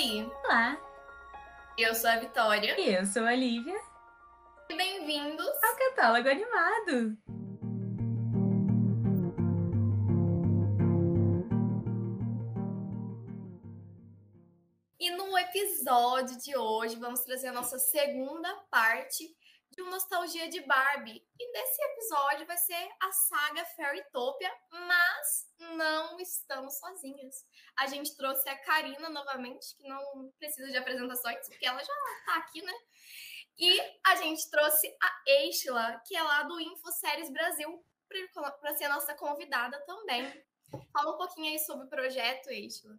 Oi, Olá, eu sou a Vitória. eu sou a Lívia E bem-vindos. ao Catálogo Animado. E no episódio de hoje vamos trazer a nossa segunda parte de Nostalgia de Barbie. E nesse episódio vai ser a saga Fairytopia, mas não estamos sozinhas. A gente trouxe a Karina novamente, que não precisa de apresentações, porque ela já tá aqui, né? E a gente trouxe a Eishla, que é lá do InfoSéries Brasil, para ser a nossa convidada também. Fala um pouquinho aí sobre o projeto, Eishla.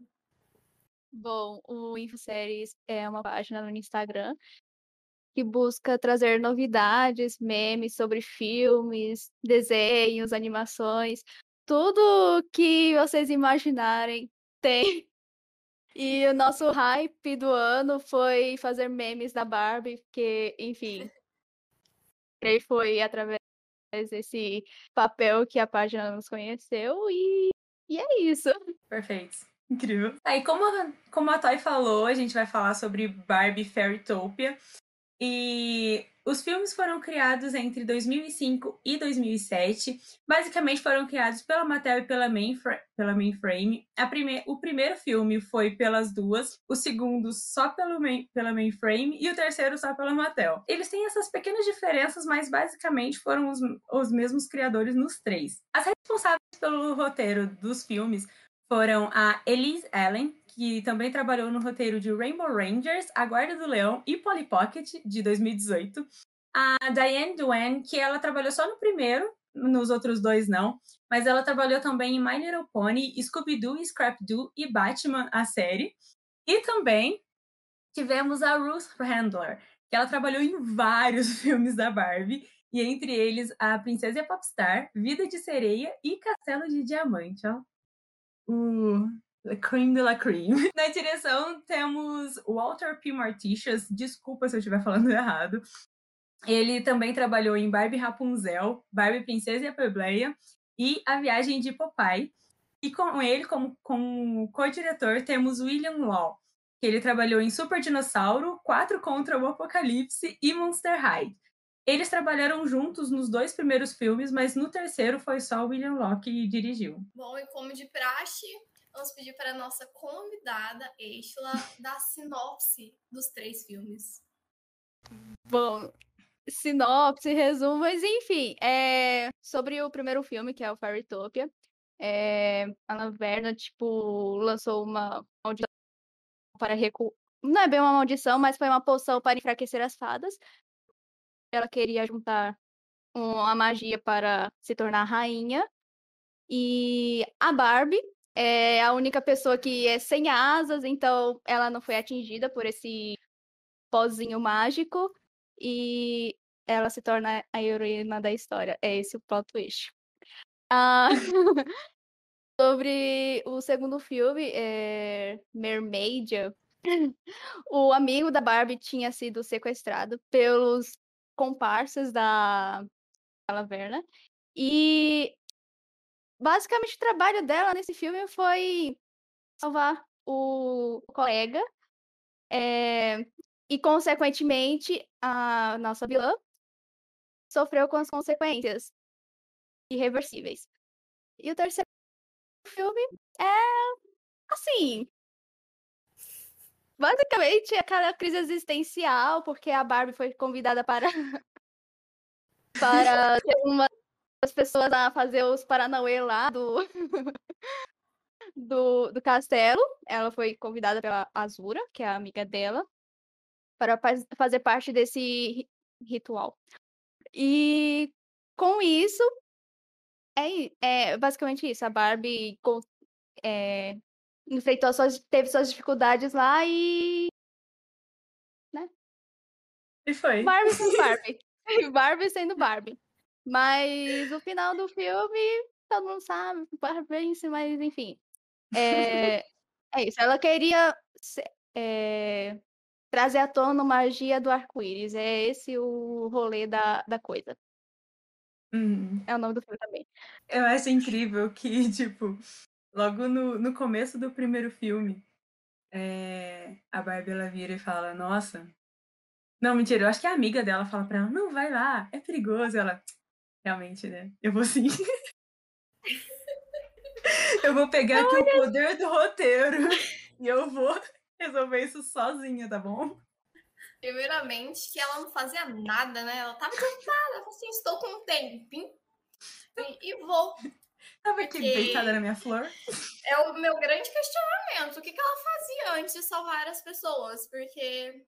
Bom, o InfoSéries é uma página no Instagram que busca trazer novidades, memes sobre filmes, desenhos, animações, tudo que vocês imaginarem tem. E o nosso hype do ano foi fazer memes da Barbie, porque, enfim, foi através desse papel que a página nos conheceu e, e é isso. Perfeito. Incrível. Aí, como, como a Toy falou, a gente vai falar sobre Barbie Fairytopia. E os filmes foram criados entre 2005 e 2007. Basicamente foram criados pela Mattel e pela, Mainfra pela Mainframe. Prime o primeiro filme foi pelas duas, o segundo só main pela Mainframe e o terceiro só pela Mattel. Eles têm essas pequenas diferenças, mas basicamente foram os, os mesmos criadores nos três. As responsáveis pelo roteiro dos filmes foram a Elise Allen, que também trabalhou no roteiro de Rainbow Rangers, A Guarda do Leão e Polly Pocket, de 2018. A Diane Duane, que ela trabalhou só no primeiro, nos outros dois não, mas ela trabalhou também em My Little Pony, Scooby-Doo Scrap-Doo e Batman, a série. E também tivemos a Ruth Handler, que ela trabalhou em vários filmes da Barbie, e entre eles A Princesa e a Popstar, Vida de Sereia e Castelo de Diamante, ó. O La Cream de la Cream. Na direção temos Walter P. Marticias, desculpa se eu estiver falando errado. Ele também trabalhou em Barbie Rapunzel, Barbie Princesa e a Plebeia e A Viagem de Popeye. E com ele, como, como co-diretor, temos William Law, que ele trabalhou em Super Dinossauro, Quatro contra o Apocalipse e Monster High. Eles trabalharam juntos nos dois primeiros filmes, mas no terceiro foi só William Law que dirigiu. Bom, e como de praxe, vamos pedir para a nossa convidada, Eishla, dar sinopse dos três filmes. Bom, sinopse, resumo, mas enfim, é sobre o primeiro filme, que é o Fairytopia. É, a Laverna, tipo, lançou uma maldição para recu... Não é bem uma maldição, mas foi uma poção para enfraquecer as fadas. Ela queria juntar um- a magia para se tornar rainha. E a Barbie é a única pessoa que é sem asas, então ela não foi atingida por esse pozinho mágico e ela se torna a heroína da história. É esse o plot twist. Ah, sobre o segundo filme, é Mermaidia, o amigo da Barbie tinha sido sequestrado pelos comparsas da da Laverna e basicamente o trabalho dela nesse filme foi salvar o colega é, e, consequentemente, a nossa vilã sofreu com as consequências irreversíveis. E o terceiro filme é assim. Basicamente, é aquela crise existencial, porque a Barbie foi convidada para para ser uma das pessoas a fazer os Paranauê lá do, do, do castelo. Ela foi convidada pela Azura, que é a amiga dela, para faz- fazer parte desse ri- ritual. E com isso, é, é basicamente isso. A Barbie é, enfrentou suas, teve suas dificuldades lá e E foi. Barbie sendo Barbie. Barbie sendo Barbie. Mas o final do filme, todo mundo sabe, vence, mas enfim. É, é isso. Ela queria é, trazer à tona a magia do arco-íris. É esse o rolê da, da coisa. Hum. É o nome do filme também. Eu acho incrível que, tipo, logo no, no começo do primeiro filme, é, a Barbie ela vira e fala, nossa. Não, mentira, eu acho que a amiga dela fala pra ela, não, vai lá, é perigoso. Ela, realmente, né? Eu vou sim. eu vou pegar aqui o poder do roteiro e eu vou resolver isso sozinha, tá bom? Primeiramente, que ela não fazia nada, né? Ela tava cansada, ela falou assim, estou com um tempinho e, e vou. Tava aqui deitada na minha flor. É o meu grande questionamento. O que, que ela fazia antes de salvar as pessoas? Porque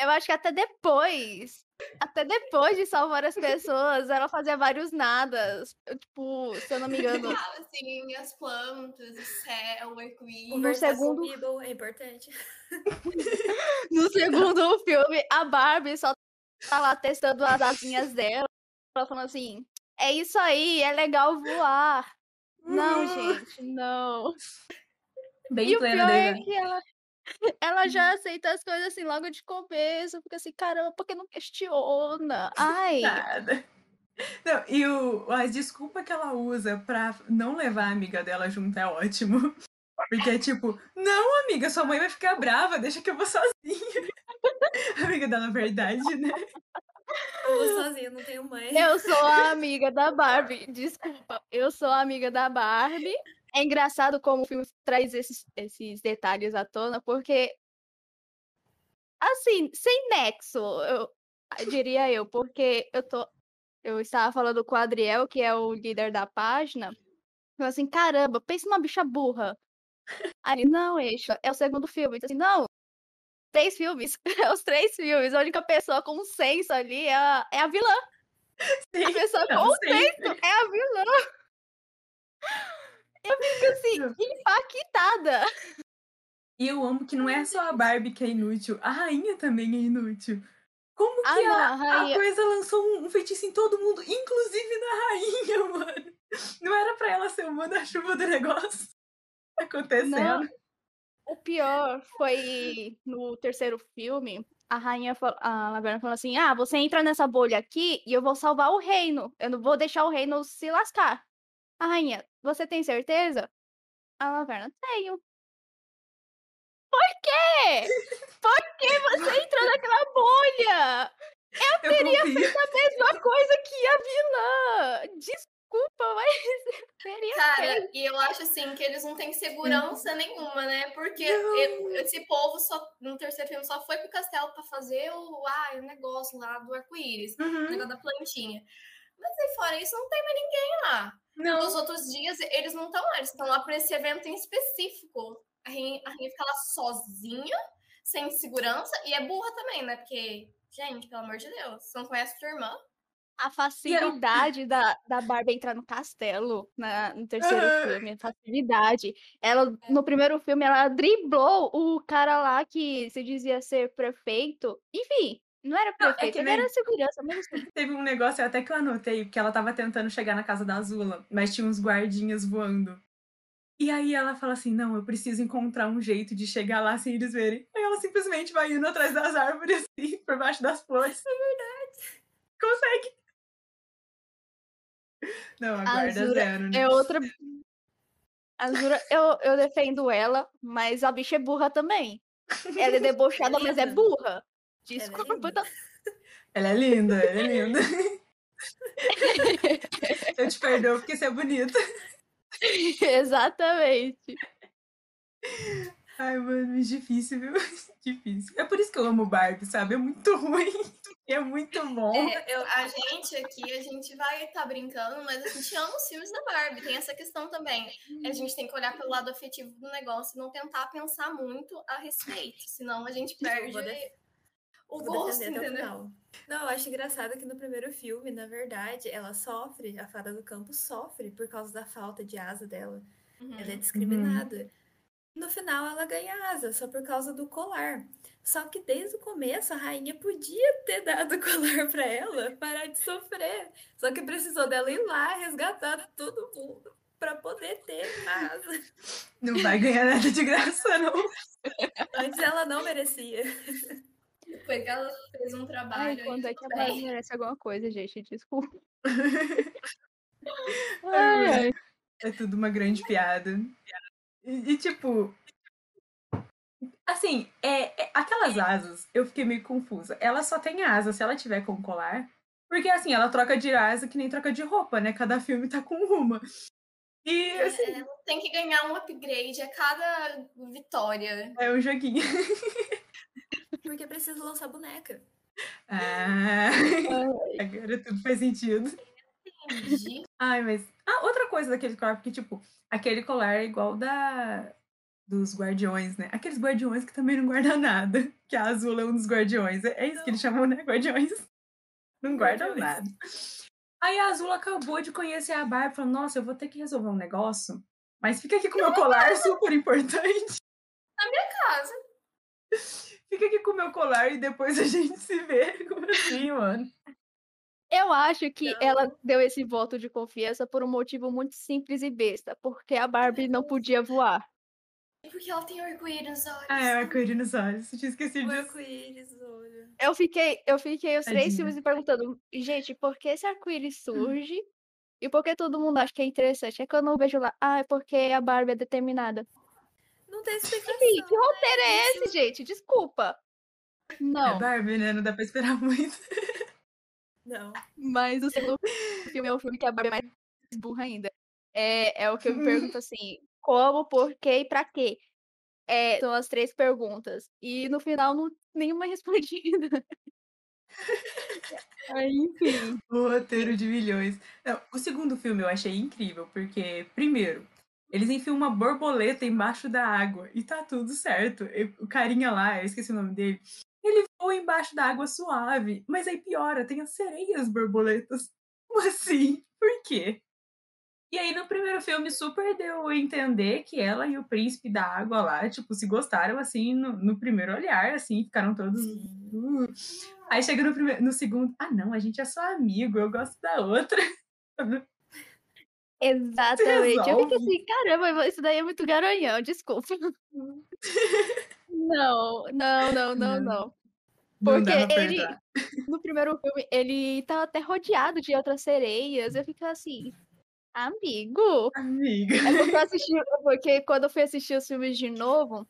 Eu acho que até depois. Até depois de salvar as pessoas, ela fazia vários nadas. Eu, Tipo, se eu não me engano. fala assim, as plantas, o céu, o arco-íris. Conversar segundo- é importante. No segundo filme, a Barbie só tá lá testando as asinhas dela. Ela falando assim: é isso aí, é legal voar. Não, gente, não. Bem E o plena pior é né? que ela, ela já aceita as coisas assim logo de começo. Fica assim, caramba, por que não questiona? Ai, Nada. Não, e o, a desculpa que ela usa pra não levar a amiga dela junto é ótimo. Porque é tipo, não, amiga, sua mãe vai ficar brava, deixa que eu vou sozinha. A amiga dela, verdade, né? Eu vou sozinha, não tenho mãe. eu sou a amiga da Barbie. Desculpa, eu sou a amiga da Barbie. É engraçado como o filme traz esses, esses detalhes à tona, porque. Assim, sem nexo, eu diria eu, porque eu tô. Eu estava falando com o Adriel, que é o líder da página. Eu assim, caramba, pensa numa bicha burra. Aí, não, eixo, é o segundo filme. Então, assim, não, três filmes. É os três filmes. A única pessoa com senso ali é a, é a vilã. A pessoa Não, com senso é a vilã. Eu fico assim, impactada. E eu amo que não é só a Barbie que é inútil, a rainha também é inútil. Como que Ah, não, a, a rainha. a coisa lançou um, um feitiço em todo mundo, inclusive na rainha, mano? Não era pra ela ser o manda-chuva do negócio acontecendo. Não. O pior foi no terceiro filme, a rainha, a Laverna falou assim: Ah, você entra nessa bolha aqui e eu vou salvar o reino. Eu não vou deixar o reino se lascar. A rainha, você tem certeza? A Laverna, tenho. Por quê? Por que você entrou naquela bolha? Eu confio. A mesma coisa que a vilã. Desculpa, mas teria Cara, feito. e eu acho assim que eles não têm segurança nenhuma, né? Porque Não. esse povo só no terceiro filme só foi pro castelo pra fazer o, ah, o negócio lá do arco-íris, o Uhum. negócio da plantinha. Mas aí fora isso, não tem mais ninguém lá. Nos Não, outros dias, eles não estão lá, eles estão lá pra esse evento em específico. A Rainha, a Rainha fica lá sozinha, sem segurança, e é burra também, né? Porque, gente, pelo amor de Deus, você não conhece tua irmã? A facilidade da, da Barbie entrar no castelo na, no terceiro Ah. filme, a facilidade. Ela, no primeiro filme, ela driblou o cara lá que se dizia ser prefeito. Enfim, não era Não, é prefeito, que ele nem- era segurança mesmo. assim. teve um negócio até que eu anotei, porque ela tava tentando chegar na casa da Azula, mas tinha uns guardinhas voando. E aí ela fala assim, não, eu preciso encontrar um jeito de chegar lá sem eles verem. Aí ela simplesmente vai indo atrás das árvores, assim, por baixo das flores. É verdade. Consegue. Não, a guarda Azura zero, né? É outra. Azura, eu, eu defendo ela, mas a bicha é burra também. Ela é debochada, mas é burra. É Desculpa, linda. então- Ela é linda, ela é linda. eu te perdoo porque você é bonita. Exatamente. Ai, mano, é difícil, viu? Difícil. É por isso que eu amo Barbie, sabe? É muito ruim. É muito bom. É, eu, a gente aqui, a gente vai estar brincando, mas a gente ama os filmes da Barbie. Tem essa questão também. A gente tem que olhar pelo lado afetivo do negócio e não tentar pensar muito a respeito. Senão a gente perde def- o Vou gosto, entendeu? final. Não, eu acho engraçado que no primeiro filme, na verdade, ela sofre, a fada do campo sofre por causa da falta de asa dela. Uhum. Ela é discriminada. No final, ela ganha asa só por causa do colar. Só que desde o começo, a rainha podia ter dado o colar pra ela, parar de sofrer. Só que precisou dela ir lá resgatar todo mundo pra poder ter asa. Não vai ganhar nada de graça, não. Antes ela não merecia. Foi que ela fez um Ai, trabalho. e quando é que a bem. merece alguma coisa, gente? Desculpa. Ai, Ai, É tudo uma grande piada. E, e, tipo, Assim, é, é- aquelas asas, eu fiquei meio confusa. Ela só tem asa se ela tiver com colar. Porque assim, ela troca de asa que nem troca de roupa, né? Cada filme tá com uma. E assim, Ela tem que ganhar um upgrade a cada vitória. é um joguinho. Precisa lançar boneca. Ah, agora tudo faz sentido. Entendi. Ai, mas. Ah, outra coisa daquele colar, porque, tipo, aquele colar é igual da. Dos guardiões, né? Aqueles guardiões que também não guardam nada. Que a Azul é um dos guardiões. É é isso que eles chamam, né? Guardiões. Não guardam Guardiões. nada. Aí a Azul acabou de conhecer a Barbie e falou: Nossa, eu vou ter que resolver um negócio. Mas fica aqui com o meu colar, super importante. Casa. Fica aqui com o meu colar e depois a gente se vê. Como assim, mano? Eu acho que Não. ela deu esse voto de confiança por um motivo muito simples e besta, porque a Barbie não podia voar. Porque ela tem orgulho nos olhos. Ah, é o arco-íris nos olhos. Eu tinha esquecido O disso. arco-íris, olha. Eu fiquei, eu fiquei os três filmes me perguntando, gente, por que esse arco-íris surge? E por que todo mundo acha que é interessante? É que eu não vejo lá. Ah, é porque a Barbie é determinada. Tem explicação. Que roteiro é isso. esse, gente? Desculpa. É Não, Barbie, né? Não dá pra esperar muito. Não. mas o segundo filme é um filme que a Barbie é mais burra ainda. É, é o que eu me pergunto assim, como, por quê e pra quê? É, são as três perguntas. E no final, não, nenhuma é respondida. Aí, enfim. O roteiro de milhões. Não, o segundo filme eu achei incrível, porque, primeiro, eles enfiam uma borboleta embaixo da água e tá tudo certo. E O carinha lá, eu esqueci o nome dele, ele voa embaixo da água suave. Mas aí piora, tem as sereias borboletas. Como assim? Por quê? E aí no primeiro filme super deu a entender que ela e o príncipe da água lá, tipo, se gostaram assim no, no primeiro olhar, assim, ficaram todos. "Uh". Aí chega no, primeiro, no segundo, ah não, a gente é só amigo, eu gosto da outra. Exatamente. Eu fico assim, caramba, isso daí é muito garanhão, desculpa. Não, não, não, não, Não. não. Não Porque pra ele, no primeiro filme, ele tava até rodeado de outras sereias. Eu fico assim, amigo. Amiga. É porque assisti, porque quando eu fui assistir os filmes de novo,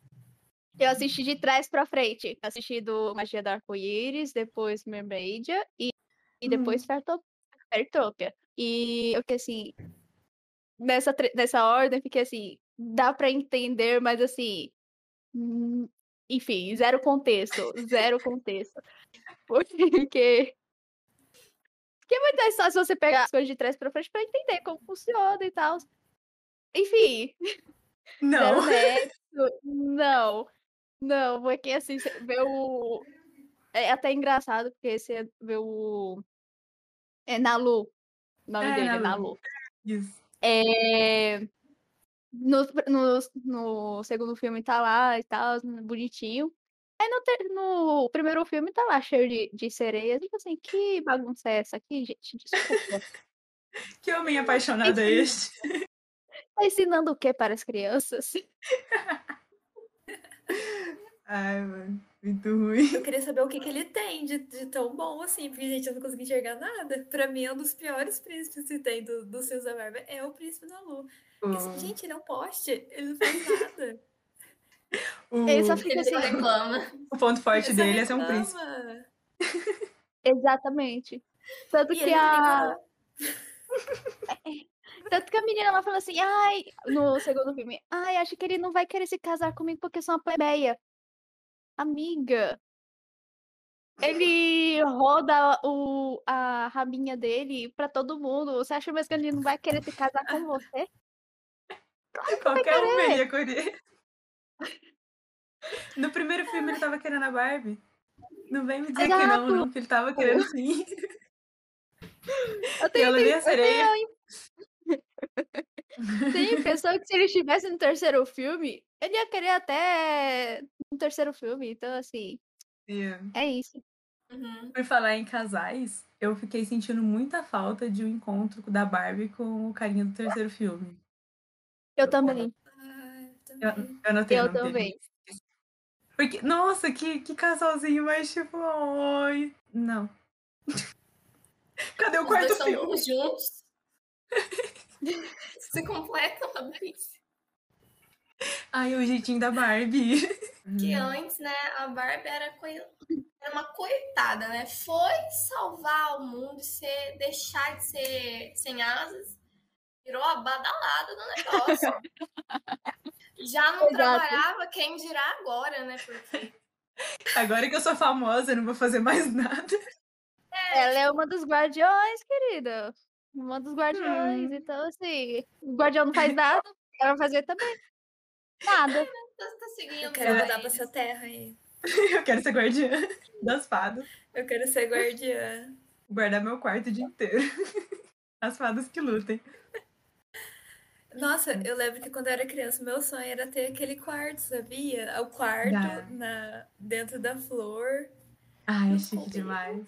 eu assisti de trás pra frente. Assisti do Magia do Arco-Íris, depois Mermaidia e, e depois Fairto- Fairtopia. E eu fiquei assim, nessa, nessa ordem, fiquei assim, dá pra entender, mas assim, hum, enfim, zero contexto, zero contexto. Porque porque é muito mais fácil você pegar as coisas de trás pra frente pra entender como funciona e tal. Enfim, Não. Não. Não, porque assim, você vê o. É até engraçado, porque você vê o. É Nalu. O nome É, dele é. Nalu. Isso. É... No, no, no segundo filme tá lá e tal, bonitinho. Aí no, ter- no primeiro filme tá lá cheio de, de sereias. Tipo assim, que bagunça é essa aqui, gente? Desculpa. Que homem apaixonado é este? Tá ensinando o que para as crianças? Ai, mano. Muito ruim. Eu queria saber o que, que ele tem de, de tão bom assim, porque, gente, eu não consegui enxergar nada. Pra mim, é um dos piores príncipes que tem do, do Seus da Barba é o príncipe da Lu. Porque, assim, O- gente, ele é um poste, ele não faz nada. o, Ele só fica Ele assim. reclama. o ponto forte Ele dele é ser um príncipe. Exatamente. Tanto E que a. Tanto que a menina ela falou assim, ai, no segundo filme, ai, acho que ele não vai querer se casar comigo porque eu sou uma plebeia. Amiga. Ele roda o, a rabinha dele pra todo mundo. Você acha mesmo que ele não vai querer se casar com você? Qualquer um veria querer. No primeiro filme ele tava querendo a Barbie. Não vem me dizer que não, Exato. não, que ele tava querendo sim. Eu tenho, ela nem a eu sereia. tenho, tenho a impressão que se ele estivesse no terceiro filme, ele ia querer até no terceiro filme. Então, assim, Yeah. é isso. Uhum. Por falar em casais, eu fiquei sentindo muita falta de um encontro da Barbie com o carinha do terceiro filme. Eu também. Eu, também. eu anotei o Eu nome dele. também. Porque, nossa, que, que casalzinho, mas tipo, oi. Não. Cadê o Os quarto filme? bons juntos. Se completam, Fabrício. Ai, o jeitinho da Barbie. Que Hum. antes, né, a Barbie era, coi- era uma coitada, né? Foi salvar o mundo e ser, deixar de ser sem asas, virou a badalada do negócio. Já não Exato. trabalhava, quem dirá agora, né? Porque Agora que eu sou famosa, eu não vou fazer mais nada. Ela é uma dos guardiões, querida. Uma dos guardiões. Hum. Então, assim, o guardião não faz nada, ela vai fazer também. Nada. tá, tá seguindo. Eu quero mudar pra essa terra aí. Eu quero ser guardiã das fadas. Eu quero ser guardiã. Guardar meu quarto o dia inteiro. As fadas que lutem. Nossa, eu lembro que quando eu era criança, meu sonho era ter aquele quarto, sabia? O quarto Dá. na, dentro da flor. Ai, é chique demais.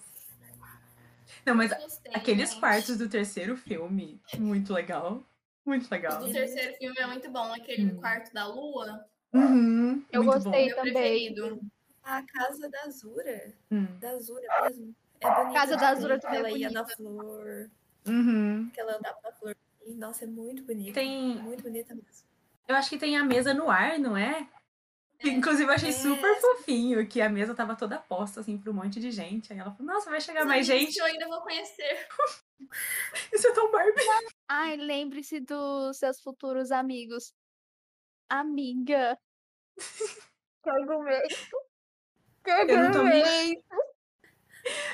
Não, mas Eu gostei, aqueles gente. quartos do terceiro filme, muito legal. Muito legal. do terceiro filme é muito bom. Aquele Hum. quarto da lua, Uhum, Eu muito gostei. meu também. preferido. A casa da Azura. Bom. Hum, Da Azura mesmo. É bonita. Casa da Azura também é ela ia bonita. na flor. uhum. Que ela andava na flor. E, nossa, é muito bonita. Tem, Muito bonita mesmo. eu acho que tem a mesa no ar, não é? Que, Inclusive, eu achei É. super fofinho que a mesa tava toda posta, assim, pra um monte de gente. Aí ela falou, nossa, vai chegar Os mais gente. que eu ainda vou conhecer. Isso é tão Barbie. Ai, lembre-se dos seus futuros amigos. Amiga. Que argumento. Que Eu não tô me- argumento.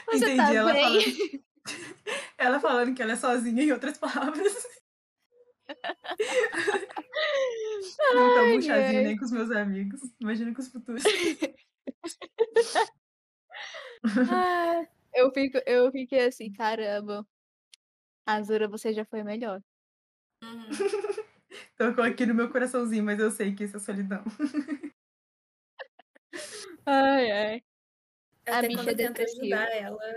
Você Entendi, tá ela bem? falando, ela falando que ela é sozinha, em outras palavras. Não tomo um chazinho ai. nem com os meus amigos. Imagina com os futuros. Ah, eu, fico, eu fiquei assim, caramba. Azura, você já foi melhor. Uhum. Tocou aqui no meu coraçãozinho, mas eu sei que isso é solidão. Ai, ai. Até A quando bicha eu tento depressiva. ajudar ela,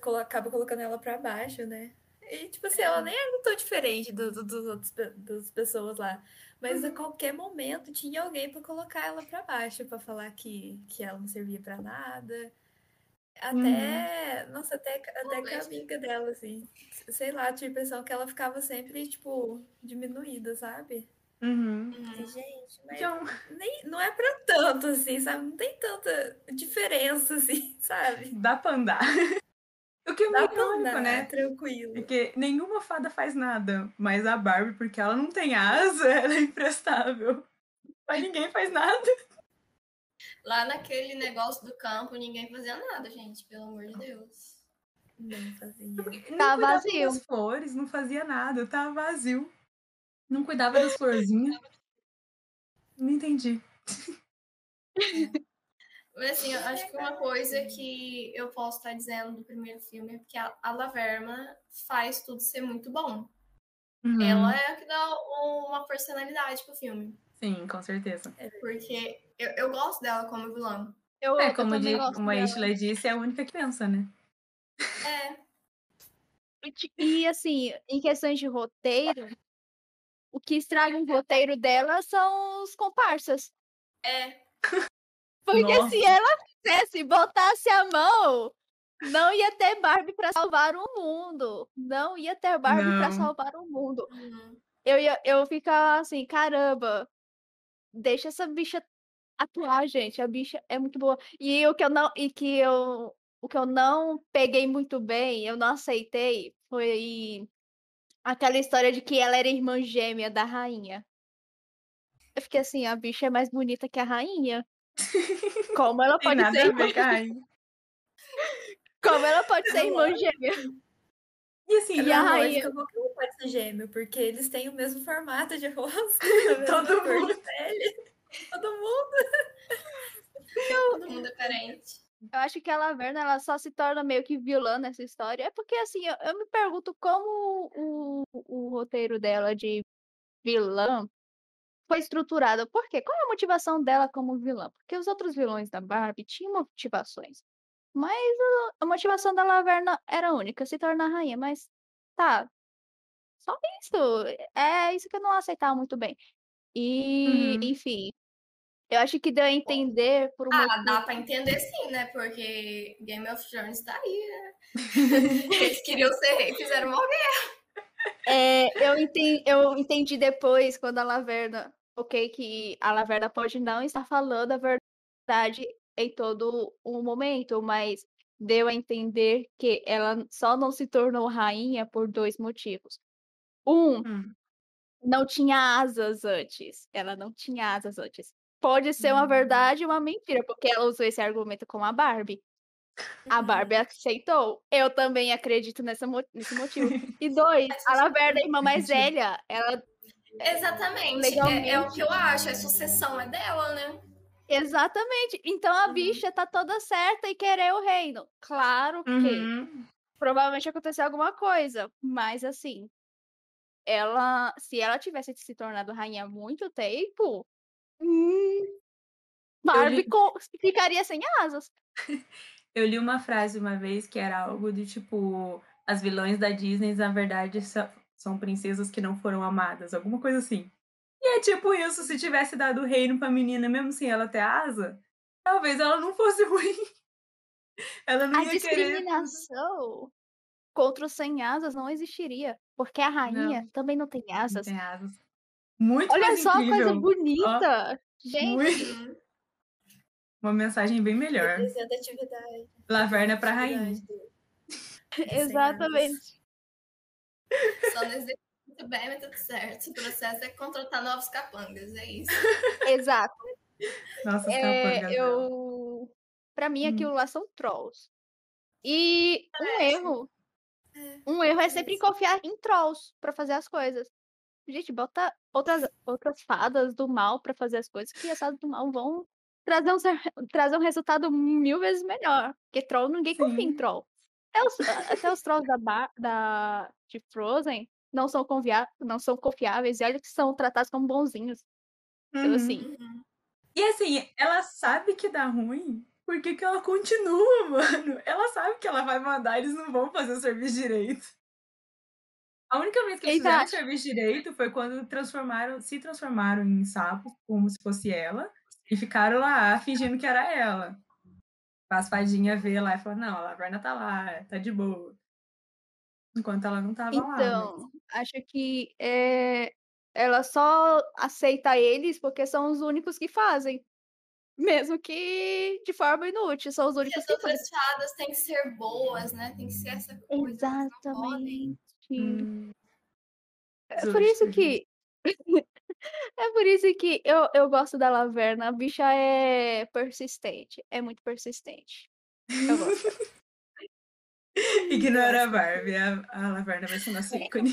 colo- acaba colocando ela pra baixo, né? E, tipo assim, ela nem era tão diferente do, do- dos outros das pessoas lá. Mas a qualquer momento tinha alguém pra colocar ela pra baixo, pra falar que, que ela não servia pra nada. Até, nossa, até, até com a amiga dela, assim. Sei lá, tinha a impressão que ela ficava sempre, tipo, diminuída, sabe? Uhum. Assim, gente, mas Então, nem, não é pra tanto, assim, sabe? Não tem tanta diferença, assim, sabe? dá pra andar. O que é muito irônico, né? tranquilo. Porque nenhuma fada faz nada, mas a Barbie, porque ela não tem asa, ela é imprestável. Mas ninguém faz nada. Lá naquele negócio do campo, ninguém fazia nada, gente, pelo amor de Deus. Não fazia. Não Tá vazio. das flores, não fazia nada, tava vazio. Não cuidava das florzinhas. Não entendi. Mas assim, eu acho que uma coisa que eu posso estar dizendo do primeiro filme é que a, a Laverna faz tudo ser muito bom. Uhum. Ela é a que dá uma personalidade pro filme. Sim, com certeza. Porque eu, eu gosto dela como vilã. Eu, É, eu como, di- gosto como a dela. Isla disse, é a única que pensa, né? É, E E assim, em questões de roteiro, o que estraga um roteiro dela são os comparsas. é. Porque Nossa. se ela fizesse, botasse a mão, não ia ter Barbie pra salvar o mundo. Não ia ter Barbie pra Não. salvar o mundo. Uhum. Eu ia eu ficar assim, caramba, deixa essa bicha atuar, gente. A bicha é muito boa. E o que eu não e que eu o que eu não peguei muito bem, eu não aceitei, foi aquela história de que ela era irmã gêmea da rainha. Eu fiquei assim, a bicha é mais bonita que a rainha. Como ela pode nada ser a irmã, ver com a rainha. como ela pode ser irmã gêmea? E assim, E Na a rainha? qualquer um pode ser gêmeo, porque eles têm o mesmo formato de rosto, Todo mundo. pele. Todo mundo. Todo mundo é parente. Eu acho que a Laverna ela só se torna meio que vilã nessa história. É porque, assim, eu, eu me pergunto como o, o roteiro dela de vilã foi estruturado. Por quê? Qual é a motivação dela como vilã? Porque os outros vilões da Barbie tinham motivações. Mas a, a motivação da Laverna era única, se tornar rainha. Mas tá. Só isso. É isso que eu não aceitava muito bem. E, Uhum. enfim. Eu acho que deu a entender por um Ah, motivo. dá pra entender sim, né? Porque Game of Thrones tá aí, né? Eles queriam ser rei, fizeram uma guerra. É, eu, entendi, eu entendi depois, quando a Laverna ok que a Laverna pode não estar falando a verdade em todo o momento, mas deu a entender que ela só não se tornou rainha por dois motivos. Um, Hum. não tinha asas antes. Ela não tinha asas antes. Pode ser uma Hum. verdade e uma mentira, porque ela usou esse argumento com a Barbie. A. Barbie aceitou. Eu também acredito nessa nesse motivo. E dois, a Laverna, a irmã mais velha, ela Exatamente. É, Legalmente. é o que eu acho. A sucessão é dela, né? Exatamente. Então a Uhum. bicha tá toda certa e querer o reino. Claro que Uhum. provavelmente aconteceu alguma coisa, mas assim, ela, se ela tivesse se tornado rainha há muito tempo, hum, Barbie li- ficaria sem asas. Eu li uma frase uma vez que era algo do tipo: as vilões da Disney, na verdade, são, princesas que não foram amadas, alguma coisa assim. E é tipo isso, se tivesse dado o reino pra menina, mesmo sem ela ter asa, talvez ela não fosse ruim. Ela não A ia querer. discriminação contra os sem asas não existiria, porque a rainha também não tem Não asas. tem asas. Muito Olha só a coisa bonita. Gente, Muito-. Uma mensagem bem melhor. Representatividade. Laverna pra rainha. sem exatamente. Só não existe muito bem, mas tudo certo. O processo é contratar novos capangas, é isso. Exato. Nossa, É, capangas eu. Pra mim, Hum. aquilo lá são trolls. E um É, erro. É, Um erro é é sempre confiar em trolls pra fazer as coisas. Gente, bota outras, outras fadas do mal pra fazer as coisas, que as fadas do mal vão trazer um, trazer um resultado mil vezes melhor. Porque troll, ninguém confia em Sim. troll. Até os, até os trolls da, da, de Frozen não são, confia, não são confiáveis e olha que são tratados como bonzinhos. Então, Uhum. assim, Uhum. E assim, ela sabe que dá ruim, por que que ela continua, mano? Ela sabe que ela vai mandar, eles não vão fazer o serviço direito. A única vez que eles fizeram o serviço direito foi quando transformaram, se transformaram em sapos, como se fosse ela, e ficaram lá fingindo que era ela. As fadinhas vê lá e falam, não, a Laverna tá lá, tá de boa. Enquanto ela não tava lá. mas- Então, acho que é, ela só aceita eles porque são os únicos que fazem. Mesmo que de forma inútil, são os únicos as que fazem. outras fadas têm que ser boas, né? Tem que ser essa coisa. Exatamente. Hum, É por isso que. É por isso que eu, eu gosto da Laverna. A bicha é persistente. É muito persistente. Eu gosto. Ignora a Barbie, a, a Laverna vai ser nosso ícone.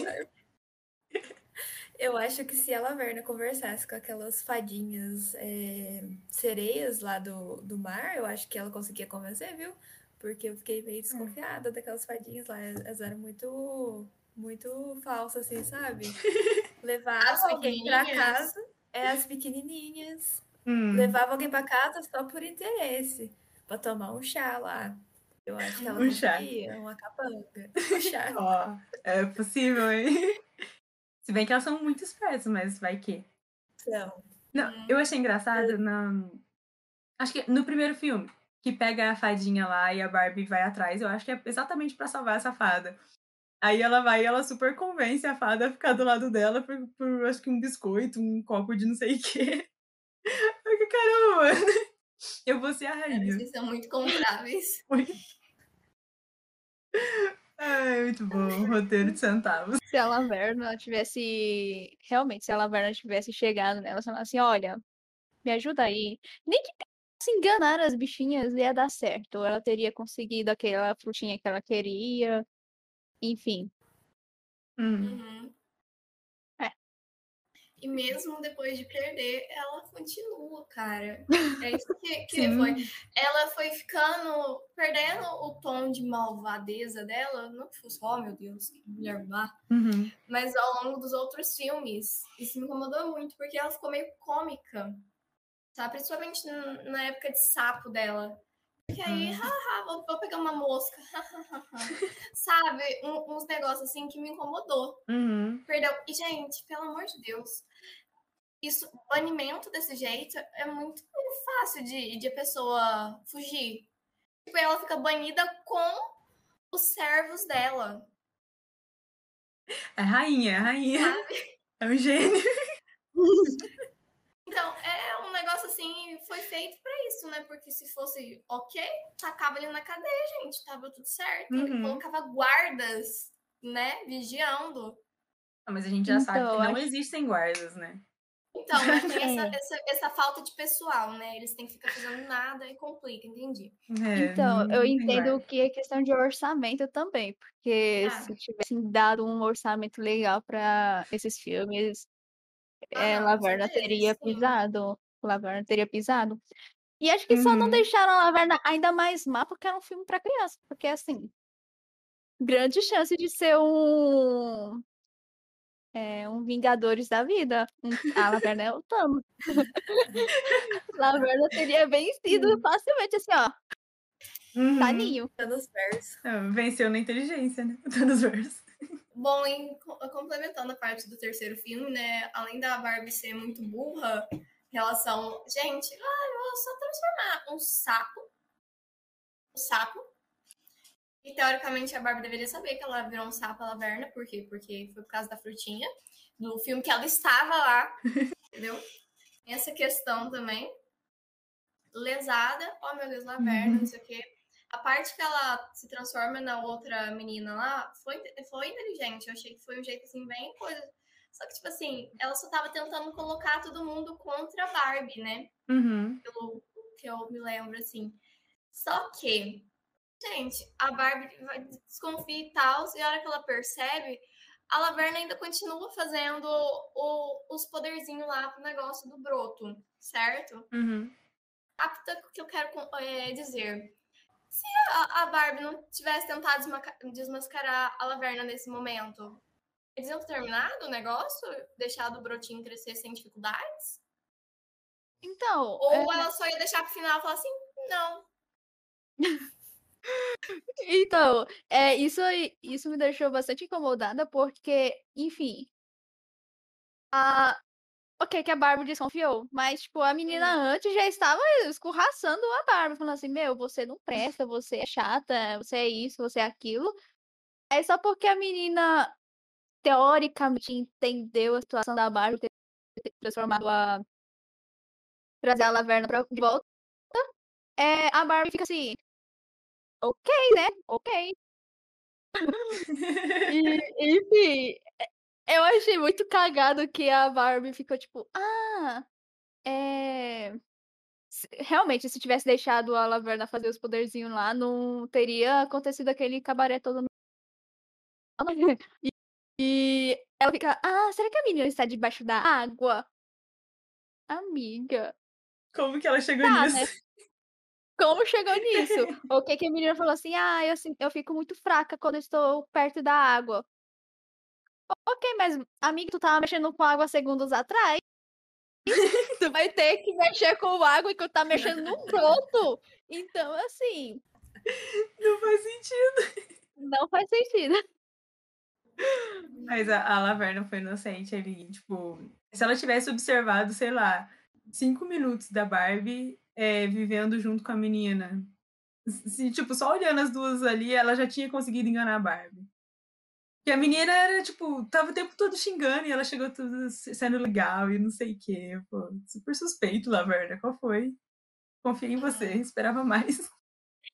Eu acho que se a Laverna conversasse com aquelas fadinhas é, sereias lá do, do mar, eu acho que ela conseguia convencer, viu? Porque eu fiquei meio desconfiada daquelas fadinhas lá. Elas eram muito, muito falsas, assim, sabe? Levavam As alguém pra pequenininhas? casa. É, as pequenininhas. Hum, Levavam alguém pra casa só por interesse. Pra tomar um chá lá. Eu acho que ela Um chá. conseguia, uma capanga. Um chá. Ó, é possível, hein? Se bem que elas são muito espertas, mas vai que. Então, Não, Uhum. eu achei engraçado na. Acho que no primeiro filme, que pega a fadinha lá e a Barbie vai atrás, eu acho que é exatamente pra salvar essa fada. Aí ela vai e ela super convence a fada a ficar do lado dela por, por acho que um biscoito, um copo de não sei o quê. Eu fiquei, caramba, mano. Eu vou ser a rainha. Vocês são muito compráveis. Ai, muito bom. Roteiro de centavos. Se a Laverna tivesse. Realmente, se a Laverna tivesse chegado nela e falado assim: olha, me ajuda aí. Nem que se enganar as bichinhas ia dar certo. Ela teria conseguido aquela frutinha que ela queria. Enfim. Hum. Uhum. É. E mesmo depois de perder, ela continua, cara. É isso que, que foi. Ela foi ficando, perdendo o tom de malvadeza dela. Não que fosse, oh meu Deus, que mulher má. Uhum. Mas ao longo dos outros filmes, isso me incomodou muito, porque ela ficou meio cômica. Tá? Principalmente na época de sapo dela. Porque aí, haha, vou, vou pegar uma mosca. Sabe? Um- uns negócios assim que me incomodou. Uhum. Perdeu. E, gente, pelo amor de Deus. Isso, banimento desse jeito é muito fácil de, de a pessoa fugir. Tipo, ela fica banida com os servos dela. É rainha, é rainha. É um gênio. foi feito pra isso, né? Porque se fosse ok, tacava ele na cadeia, gente, tava tudo certo. Ele Uhum. colocava guardas, né? Vigiando. Ah, Mas a gente já sabe que Então, não acho- existem guardas, né? Então, mas tem essa, É. essa, essa falta de pessoal, né? Eles têm que ficar fazendo nada e complica, entendi. É, Então, eu entendo guarda. que é questão de orçamento também, porque Ah. se tivessem dado um orçamento legal para esses filmes, Ah, é, teria sim. pisado. Laverna teria pisado. E acho que só não Uhum. deixaram a Laverna ainda mais má porque era um filme para criança. Porque, assim, grande chance de ser um. É, um Vingadores da vida. Um, a Laverna é o Thanos. Laverna teria vencido facilmente, assim, ó. Uhum. Taninho. Thanos verso. Ah, Venceu na inteligência, né? Thanos Verso. Bom, em, co- complementando a parte do terceiro filme, né? Além da Barbie ser muito burra relação. Gente, ah, eu vou só transformar um sapo. Um sapo. E teoricamente a Barbie deveria saber que ela virou um sapo a Laverna. Por quê? Porque foi por causa da frutinha. Do filme que ela estava lá. entendeu? Essa questão também. Lesada. Oh, meu Deus, Laverna, não sei o quê. A parte que ela se transforma na outra menina lá foi, foi inteligente. Eu achei que foi um jeito assim, bem coisa. Só que, tipo assim, ela só tava tentando colocar todo mundo contra a Barbie, né? Uhum. Pelo que eu me lembro, assim. Só que, gente, a Barbie vai- desconfia e tal, e a hora que ela percebe, a Laverna ainda continua fazendo o- os poderzinhos lá pro negócio do broto, certo? Uhum. apta que eu quero é, dizer. Se a, a Barbie não tivesse tentado desmascarar a Laverna nesse momento, eles iam ter terminado o negócio? Deixado o brotinho crescer sem dificuldades? Então, Ou é, ela só ia deixar pro final e falar assim, não. Então, é, isso, isso me deixou bastante incomodada, porque, enfim. A... Ok, que a Barbie desconfiou, mas, tipo, a menina antes já estava escorraçando a Barbie, falando assim: Meu, você não presta, você é chata, você é isso, você é aquilo. É só porque a menina, teoricamente, entendeu a situação da Barbie ter transformado a. trazer a Laverna pra, de volta. É, a Barbie fica assim. Ok, né? Ok. E, enfim, eu achei muito cagado que a Barbie ficou tipo, ah, é. Realmente, se tivesse deixado a Laverna fazer os poderzinhos lá, não teria acontecido aquele cabaré todo. E, e ela fica, ah, será que a menina está debaixo da água? Amiga, Como que ela chegou Tá, nisso? né? como chegou nisso? O que que a menina falou assim, ah, eu, eu fico muito fraca quando eu estou perto da água. Ok, mas amigo, tu tava mexendo com água segundos atrás. tu vai ter que mexer com água enquanto tá mexendo no broto. Então, assim, Não faz sentido. não faz sentido. Mas a, Laverna foi inocente ali. Tipo, se ela tivesse observado, sei lá, cinco minutos da Barbie é, vivendo junto com a menina. Se, tipo, só olhando as duas ali, ela já tinha conseguido enganar a Barbie. Porque a menina era, tipo, tava o tempo todo xingando e ela chegou tudo se- sendo legal e não sei o quê. Pô, super suspeito, Laverna. Qual foi? Confiei em você, esperava mais.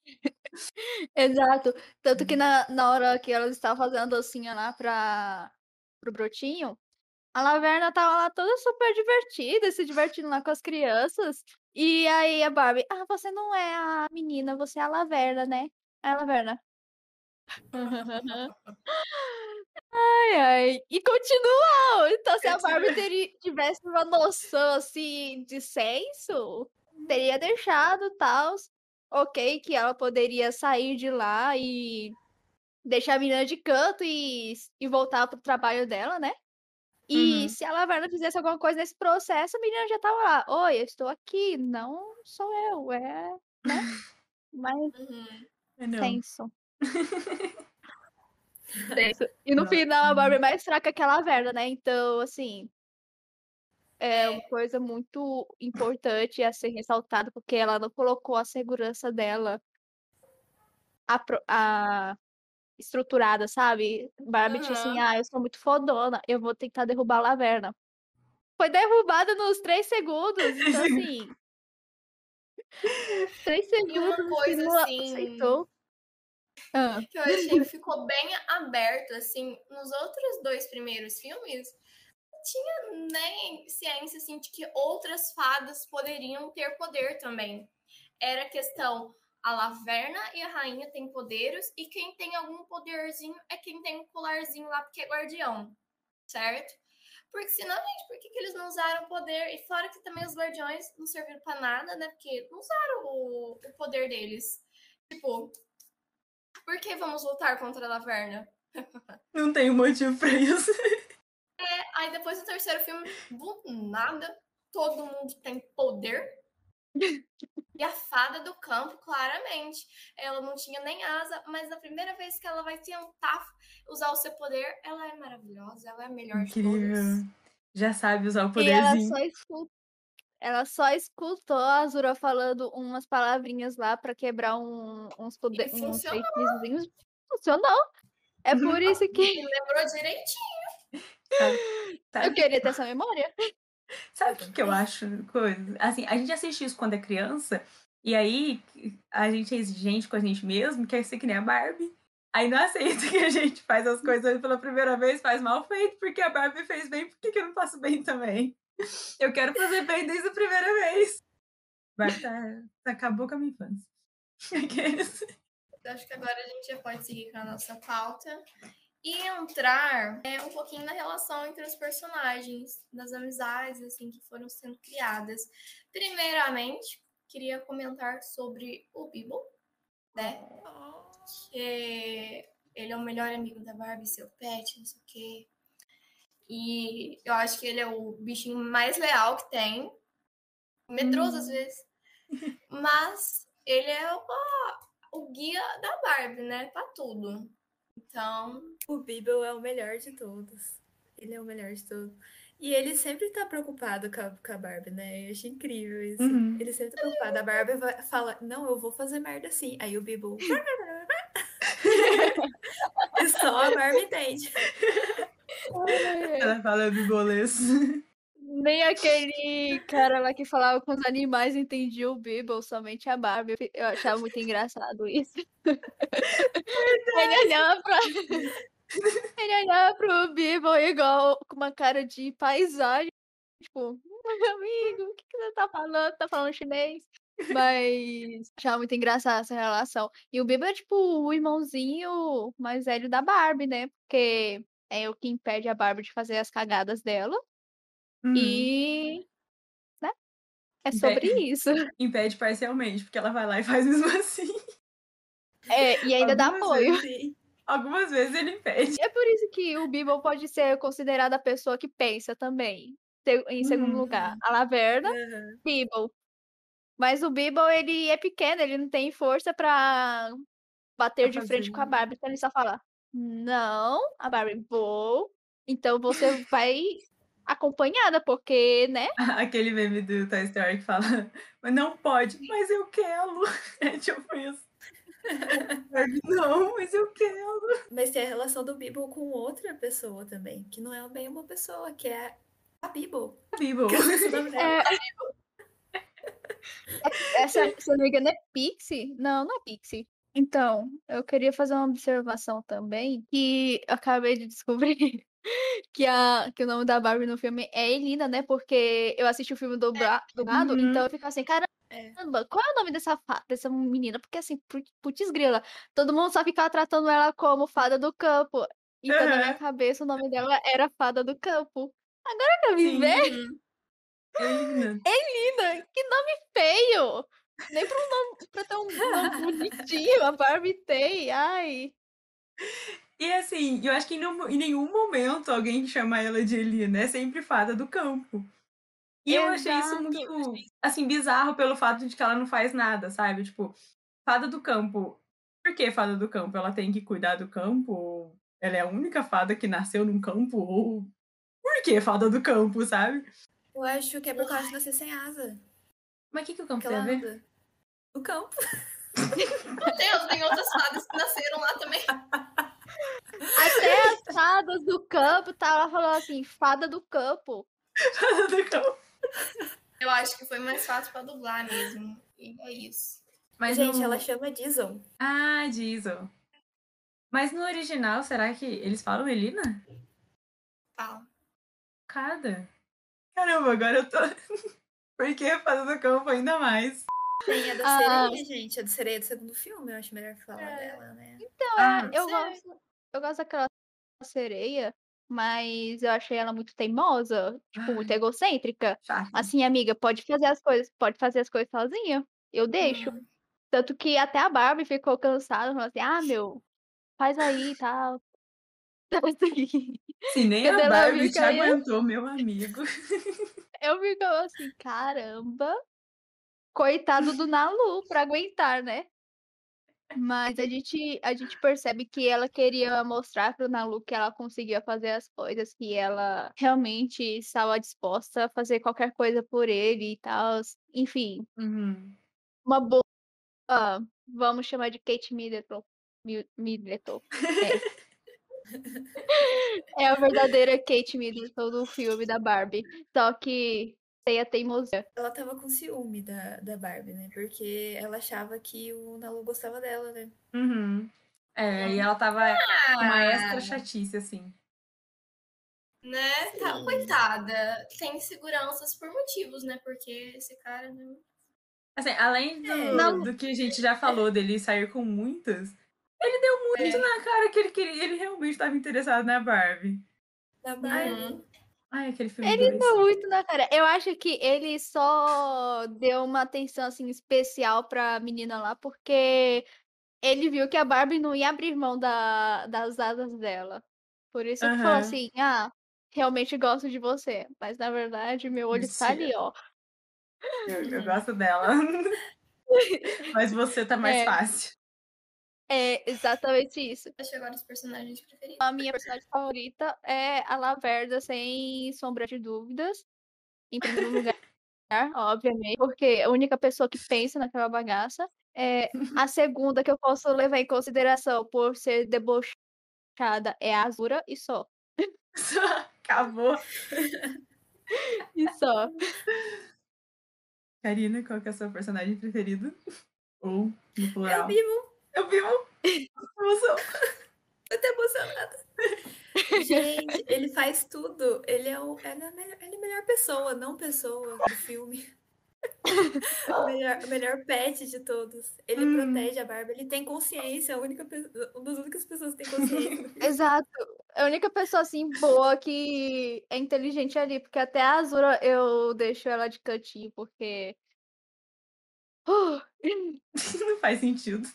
Exato. Tanto que na, na hora que elas estavam fazendo a docinha lá pra, pro brotinho, a Laverna tava lá toda super divertida, se divertindo lá com as crianças. E aí a Barbie, ah, você não é a menina, você é a Laverna, né? Aí a Laverna. Ai, ai. E continuou! Então, se a Barbie teri- tivesse uma noção assim de senso, teria deixado tal. Ok, que ela poderia sair de lá e deixar a menina de canto e, e voltar pro trabalho dela, né? E Uhum. se a Laverna fizesse alguma coisa nesse processo, a menina já tava lá. Oi, eu estou aqui. Não sou eu, é. Né? Mas Uhum. É, Não. senso. Senso. E no Não. final a Barbie é mais fraca que a Laverna, né? Então, assim. É uma coisa muito importante a ser ressaltada, porque ela não colocou a segurança dela apro- a- estruturada, sabe? Barbie tinha assim, ah, eu sou muito fodona, eu vou tentar derrubar a Laverna. Foi derrubada nos três segundos, então assim, Três E uma segundos coisa assim aceitou. Ah, que eu achei que ficou bem aberto, assim, nos outros dois primeiros filmes, tinha nem ciência, assim, de que outras fadas poderiam ter poder também. Era questão, a Laverna e a Rainha têm poderes, e quem tem algum poderzinho é quem tem um colarzinho lá, porque é guardião, certo? Porque senão, gente, por que, que eles não usaram o poder? E fora que também os guardiões não serviram pra nada, né? Porque não usaram o, o poder deles. Tipo, por que vamos lutar contra a Laverna? Não tem motivo pra isso. Aí depois do terceiro filme, do nada, todo mundo tem poder. E a fada do campo, claramente, ela não tinha nem asa, mas na primeira vez que ela vai tentar usar o seu poder, ela é maravilhosa, ela é a melhor de todas. Incrível. Já sabe usar o E ela poderzinho. só escutou. Ela só escutou a Azura falando umas palavrinhas lá pra quebrar um- uns, poder, uns funcionou. Funcionou. É por isso que E lembrou direitinho. Sabe eu queria ter essa memória. Sabe o que, que eu acho? Coisa? Assim, a gente assiste isso quando é criança, e aí a gente é exigente com a gente mesmo, quer ser que nem a Barbie. Aí não aceita que a gente faz as coisas pela primeira vez, faz mal feito, porque a Barbie fez bem, por que, que eu não faço bem também? Eu quero fazer bem desde a primeira vez. Barbie tá, tá- acabou com a minha infância. Aqueles. Eu Acho que agora a gente já pode seguir com a nossa pauta e entrar é, um pouquinho na relação entre os personagens, das amizades assim que foram sendo criadas. Primeiramente, queria comentar sobre o Bibo, né? Que ele é o melhor amigo da Barbie, seu pet, não sei o quê. E eu acho que ele é o bichinho mais leal que tem. Medroso às vezes. Mas ele é o, o guia da Barbie, né? Pra tudo. Então, O Bibel é o melhor de todos. Ele é o melhor de todos. E ele sempre tá preocupado com a, com a Barbie, né? Eu achei incrível isso. Uhum. Ele sempre tá preocupado. A Barbie vai, fala, não, eu vou fazer merda assim. Aí o Bibel... e só a Barbie entende. Ela fala bibolês. Nem aquele cara lá que falava com os animais entendia o Bibble, somente a Barbie. Eu- Eu achava muito engraçado isso. Ele olhava pra. Ele olhava pro Bibble igual com uma cara de paisagem. Tipo, meu amigo, o que, que você tá falando? Tá falando chinês? Mas achava muito engraçada essa relação. E o Bibble é tipo o irmãozinho mais velho da Barbie, né? Porque é o que impede a Barbie de fazer as cagadas dela. Uhum. E. né? É Impede- sobre isso. Impede parcialmente, porque ela vai lá e faz mesmo assim. É, e ainda dá Algumas apoio. Sim. Algumas vezes ele impede. É por isso que o Bibble pode ser considerada a pessoa que pensa também. Em segundo Uhum. lugar, a Laverna. Bibble. Mas o Bibble, ele é pequeno, ele não tem força pra bater Pra de frente com a Barbie. Então ele só fala: Não, a Barbie, vou. Então você vai acompanhada, porque, né? Aquele meme do Toy Story que fala, mas não pode, mas eu quero. É tipo isso. não, mas eu quero. Mas tem a relação do Bibel com outra pessoa também, que não é bem uma pessoa, que é a. Bibo. Que eu esqueci o nome dela. Essa, se eu não me engano, é Pixie? Não, não é Pixie. Então, eu queria fazer uma observação também, que eu acabei de descobrir que, a, que o nome da Barbie no filme é Elina, né? Porque eu assisti o filme dubla- dublado, Uhum. então eu fico assim, caramba, É. qual é o nome dessa, dessa menina? Porque assim, put- putz grila, todo mundo só ficava tratando ela como fada do campo. Então, na minha cabeça, o nome dela era fada do campo. Agora que eu me ver, uhum. Elina. Menina, que nome feio! Nem pra, um nome, pra ter um nome bonitinho, a Barbie tem. Ai. E assim, eu acho que em nenhum, em nenhum momento alguém chama ela de Elina, é sempre fada do campo. E eu achei isso muito, assim, bizarro pelo fato de que ela não faz nada, sabe? Tipo, fada do campo. Por que fada do campo? Ela tem que cuidar do campo? Ou ela é a única fada que nasceu num campo? Ou por que fada do campo, sabe? Eu acho que é por causa de nascer sem asa. Mas o que, que o campo Que tem a ver? anda. O campo. Meu Deus, tem outras fadas que nasceram lá também. Até as fadas do campo, tá lá falando assim, fada do campo. Fada do campo. Eu acho que foi mais fácil pra dublar mesmo. E é isso. Mas Gente, no... ela chama Diesel. Ah, Diesel. Mas no original, será que eles falam Elina? Fala. Cada. Caramba, agora eu tô. Por que fazendo campo ainda mais? Tem a da Ah. sereia, gente. A da sereia do segundo filme, eu acho melhor falar É. dela, né? Então, Ah, é, eu gosto, eu gosto daquela sereia, mas eu achei ela muito teimosa, tipo, muito egocêntrica. Chato. Assim, amiga, pode fazer as coisas, pode fazer as coisas sozinha. Eu deixo. Hum. Tanto que até a Barbie ficou cansada, falou assim: "Ah, meu, faz aí e tal". Se nem Quando a Barbie te ia- aguentou, meu amigo. Eu fico assim, caramba. Coitado do Nalu pra aguentar, né? Mas a gente, a gente percebe que ela queria mostrar pro Nalu que ela conseguia fazer as coisas, que ela realmente estava disposta a fazer qualquer coisa por ele e tal. Enfim, Uhum. uma boa. ah, vamos chamar de Kate Middleton. Mi- Middleton. É. é a verdadeira Kate Middleton do filme da Barbie. Só que tem a teimosia. Ela tava com ciúme da, da Barbie, né? Porque ela achava que o Nalu gostava dela, né? Uhum. É, e ela tava uma extra chatice, assim. Né? Tá, Sim. coitada. Tem inseguranças por motivos, né? Porque esse cara não. Assim, além do, É. Do que a gente já falou dele sair com muitas, ele deu muito É. na cara que ele queria. Ele realmente estava interessado na Barbie. Da Barbie. Uhum. Ai, aquele filme Ele dois. deu muito na cara. Eu acho que ele só deu uma atenção assim especial pra menina lá porque ele viu que a Barbie não ia abrir mão da, das asas dela. Por isso que falou Aham. assim: "Ah, realmente gosto de você". Mas na verdade, meu olho tá ali, ó. Eu, eu gosto dela. Mas você tá mais É. fácil. É exatamente isso. Achei agora os personagens preferidos. A minha personagem favorita é a Laverda, sem sombra de dúvidas. Em primeiro lugar, obviamente, porque é a única pessoa que pensa naquela bagaça. É, a segunda que eu posso levar em consideração por ser debochada é a Azura e só. Acabou. E só. Karina, qual que é o seu personagem preferido? Ou, no É o plural? Eu vivo. Emoção. Tô até emocionada. Gente, ele faz tudo. Ele é, o, ele é, a, melhor, ele é a melhor pessoa, não pessoa do filme. o melhor, o melhor pet de todos. Ele Hum. protege a Barbie. Ele tem consciência. A única, uma das únicas pessoas que tem consciência. Exato. É a única pessoa assim boa que é inteligente ali, porque até a Azura eu deixo ela de cantinho, porque. Uh, Não faz sentido.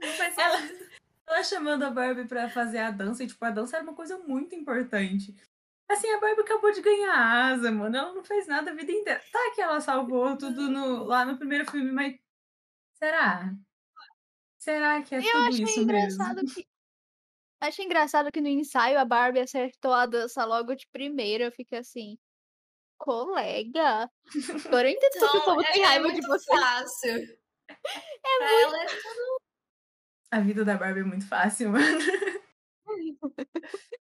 Ela-. Ela chamando a Barbie pra fazer a dança, e, tipo, a dança era uma coisa muito importante. Assim, a Barbie acabou de ganhar asa, mano. Ela não fez nada a vida inteira. Tá que ela salvou tudo no- lá no primeiro filme, mas. Será? Será que é Eu tudo achei isso engraçado mesmo? que. Achei engraçado que no ensaio a Barbie acertou a dança logo de primeira. Eu fiquei assim. Colega. Agora eu entendo porque o povo tem é, é raiva de muito você. fácil. É pra ela é A vida da Barbie é muito fácil, mano.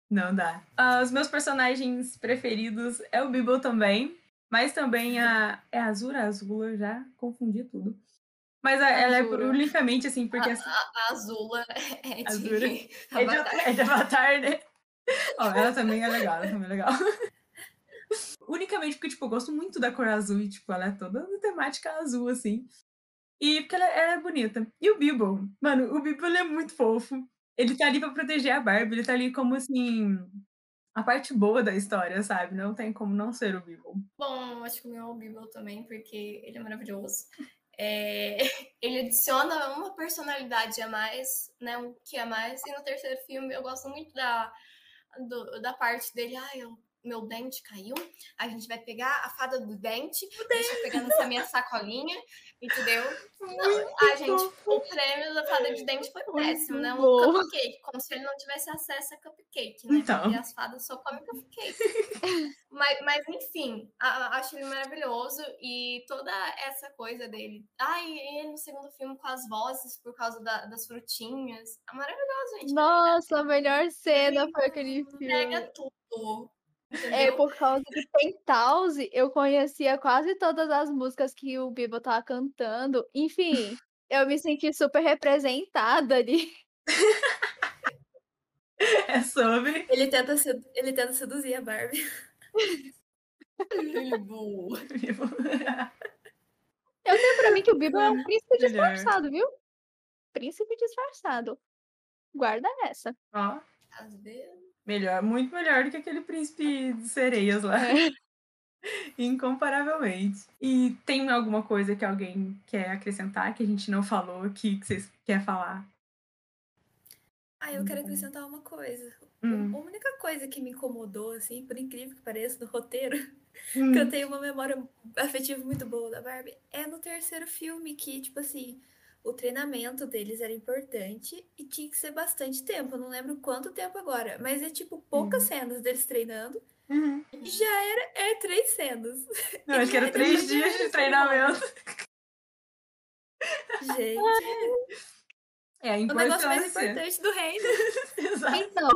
Não dá. Ah, os meus personagens preferidos é o Bibble também. Mas também a. É a Azura? A Azula, já confundi tudo. Mas a- ela é unicamente assim, porque a, a, a Azula é de Azura. é, de, Avatar. é de Avatar, né? Ó, ela também é legal, ela também é legal. Unicamente porque, tipo, eu gosto muito da cor azul e, tipo, ela é toda temática azul, assim. E porque ela, ela é bonita. E o Bibble, mano, o Bibble é muito fofo. Ele tá ali pra proteger a Barbie, ele tá ali como, assim, a parte boa da história, sabe? Não tem como não ser o Bibble. Bom, acho que o meu é o Bibble também, porque ele é maravilhoso. É, ele adiciona uma personalidade a mais, né? Um que a mais. E no terceiro filme eu gosto muito da, do- da parte dele. Ai, o meu dente caiu. A gente vai pegar a fada do dente. Deixa eu pegar nessa minha sacolinha, entendeu? Ai, gente, o prêmio da fada de dente foi péssimo, né? Um bom. cupcake, como se ele não tivesse acesso a cupcake, né? Então. Porque as fadas só comem cupcake. Mas, mas enfim, a- a- acho ele maravilhoso e toda essa coisa dele. Ai, e ele no segundo filme com as vozes por causa da- das frutinhas. É maravilhoso, gente. Nossa, a melhor cena foi aquele Pega filme. tudo. É, por causa de Penthouse, eu conhecia quase todas as músicas que o Bibo tava cantando. Enfim, eu me senti super representada ali. É sobre. Ele tenta, sedu- ele tenta seduzir a Barbie. Bibo. Eu tenho pra mim que o Bibo é um príncipe Melhor. disfarçado, viu? Príncipe disfarçado. Guarda essa. Ó, Às vezes. Melhor, muito melhor do que aquele príncipe de sereias lá. É. Incomparavelmente. E tem alguma coisa que alguém quer acrescentar que a gente não falou aqui, que vocês querem falar? Ah, eu quero acrescentar uma coisa. Hum. A única coisa que me incomodou, assim, por incrível que pareça, no roteiro, Hum. que eu tenho uma memória afetiva muito boa da Barbie, é no terceiro filme que, tipo assim, o treinamento deles era importante e tinha que ser bastante tempo. Eu não lembro quanto tempo agora, mas é tipo poucas cenas deles treinando. Uhum. Já era, é três cenas. Não, acho que era três dias de treinamento. Gente, É a o negócio mais importância. importante do reino. Exato. Então,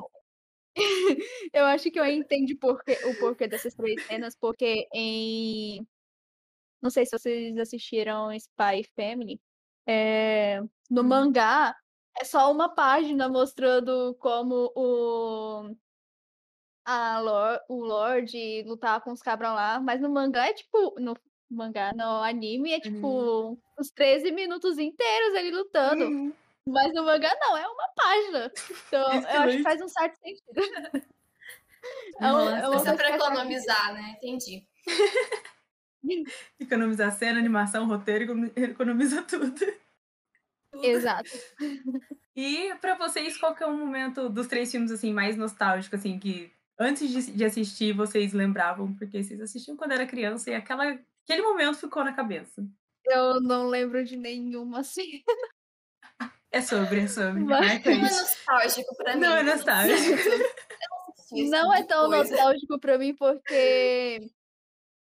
eu acho que eu entendi porquê, o porquê dessas três cenas, porque em. Não sei se vocês assistiram Spy Family. É, No Hum. mangá, é só uma página mostrando como o. A Lor, o Lorde lutava com os cabrão lá, mas no mangá é tipo. No mangá, no anime, é tipo uns 13 minutos inteiros ele lutando. Uhum. Mas no mangá não, é uma página. Então, eu acho que faz um certo sentido. É um- é uma Nossa, coisa pra que faz economizar, né? Entendi. Economizar cena, animação, roteiro, econo- economiza tudo. Exato. E pra vocês, qual que é o momento dos três filmes assim mais nostálgico, assim, que antes de, de assistir vocês lembravam, porque vocês assistiam quando era criança e aquela, aquele momento ficou na cabeça? Eu não lembro de nenhuma assim. É sobre, é sobre. Mas- Marca Não é nostálgico pra mim. Não é tá nostálgico. não tipo é tão coisa. nostálgico pra mim, porque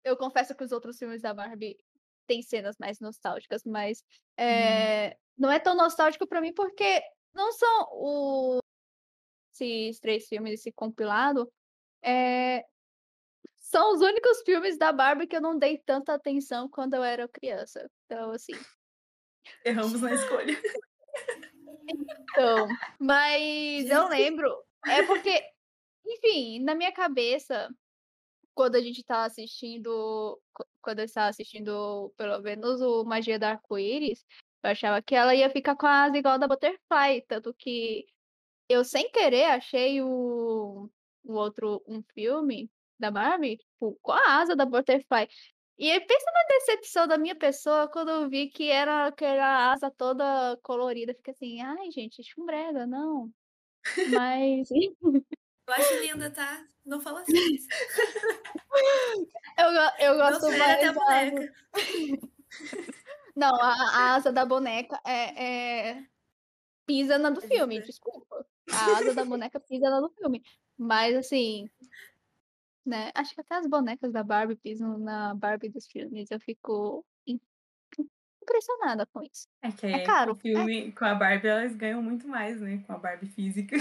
eu confesso que os outros filmes da Barbie têm cenas mais nostálgicas, mas é, não é tão nostálgico pra mim porque não são o- esses três filmes, esse compilado, é, são os únicos filmes da Barbie que eu não dei tanta atenção quando eu era criança. Então, assim. Erramos na escolha. Então, mas eu lembro. É porque, enfim, na minha cabeça, quando a gente tá assistindo. qu- Quando eu estava assistindo, pelo menos, o Magia do Arco-Íris, eu achava que ela ia ficar a asa igual da Butterfly. Tanto que eu, sem querer, achei o, o outro um filme da Barbie tipo, com a asa da Butterfly. E aí, pensa na decepção da minha pessoa quando eu vi que era aquela asa toda colorida. Fica assim, ai, gente, chumbrega, não. Mas Eu acho linda, tá? Não fala assim. eu, eu Não gosto sei mais. até a da- boneca. Não, a, a asa da boneca é, é- pisa na do É filme, verdade. desculpa. A asa da boneca pisa na do filme. Mas assim, né? Acho que até as bonecas da Barbie pisam na Barbie dos filmes. Eu fico im- impressionada com isso. É que É caro, o filme com a Barbie elas ganham muito mais, né? Com a Barbie física.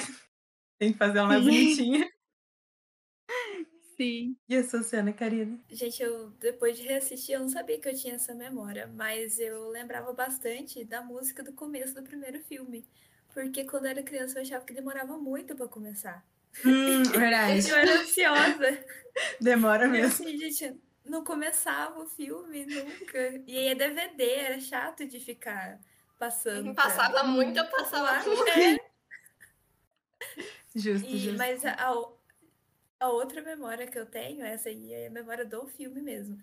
Tem que fazer ela mais bonitinha. Sim. E a sua cena, Karina? Gente, eu depois de reassistir, eu não sabia que eu tinha essa memória, mas eu lembrava bastante da música do começo do primeiro filme. Porque quando eu era criança eu achava que demorava muito pra começar. Hum, verdade. Eu era ansiosa. Demora mesmo. assim, gente, não começava o filme nunca. E aí é DVD, era chato de ficar passando. pra- Passava muito, eu passava lá. muito. É, Justo, E- justo. mas a, a- outra memória que eu tenho, essa aí é a memória do filme mesmo.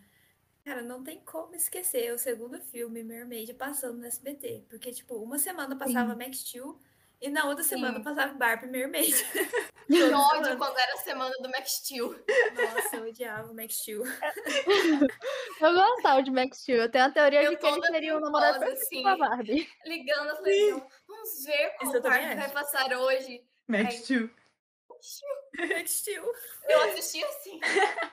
Cara, não tem como esquecer o segundo filme, Mermaid, passando no SBT. Porque, tipo, uma semana passava Max Steel e na outra semana Sim. passava Barbie Mermaid. Que ódio semana. quando era a semana do Max Steel. Nossa, eu odiava o Max Steel. Eu gostava de Max Steel. Eu tenho a teoria Eu de que ele seria o namorado assim. com a Barbie. Ligando a televisão. Vamos ver Isso qual parte vai passar hoje. Max. Steel. Max Steel. Eu assisti assim.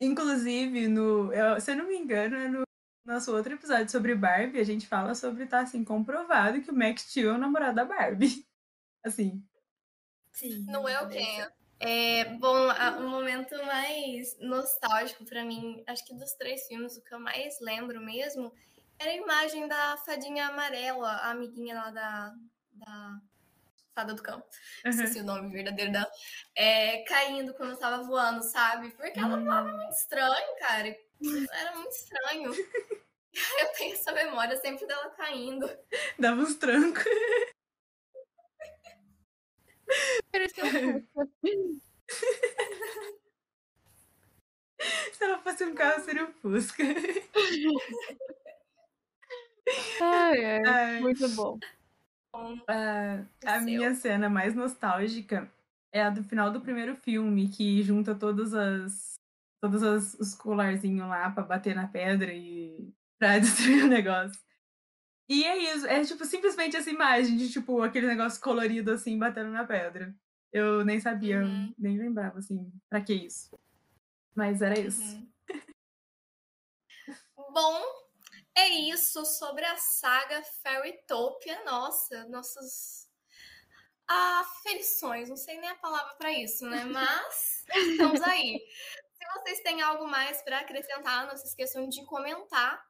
Inclusive, no, eu- se eu não me engano, é no nosso outro episódio sobre Barbie, a gente fala sobre tá assim, comprovado que o Max Steel é o namorado da Barbie. Assim, Sim. Não é o. Ken. É, bom, o momento mais nostálgico pra mim, acho que dos três filmes, o que eu mais lembro mesmo, era a imagem da fadinha amarela, a amiguinha lá da, da fada do campo. Uhum. Esqueci o nome verdadeiro dela. É, caindo quando eu tava voando, sabe? Porque ela voava muito estranho, cara. Era muito estranho. Eu tenho essa memória sempre dela caindo. Dava uns trancos. Fusca. Se ela fosse um carro, seria um Fusca. Ai, ai, Ai. muito bom. Ah, a minha cena mais nostálgica é a do final do primeiro filme, que junta todas as. Todos as- os colarzinhos lá pra bater na pedra e pra destruir o negócio. E é isso, é tipo simplesmente essa imagem de tipo aquele negócio colorido assim batendo na pedra. Eu nem sabia, Uhum. nem lembrava assim, pra que isso. Mas era isso. Uhum. Bom, é isso sobre a saga Fairytopia. Nossa, nossos aferições, não sei nem a palavra para isso, né? Mas estamos aí. Se vocês têm algo mais para acrescentar, não se esqueçam de comentar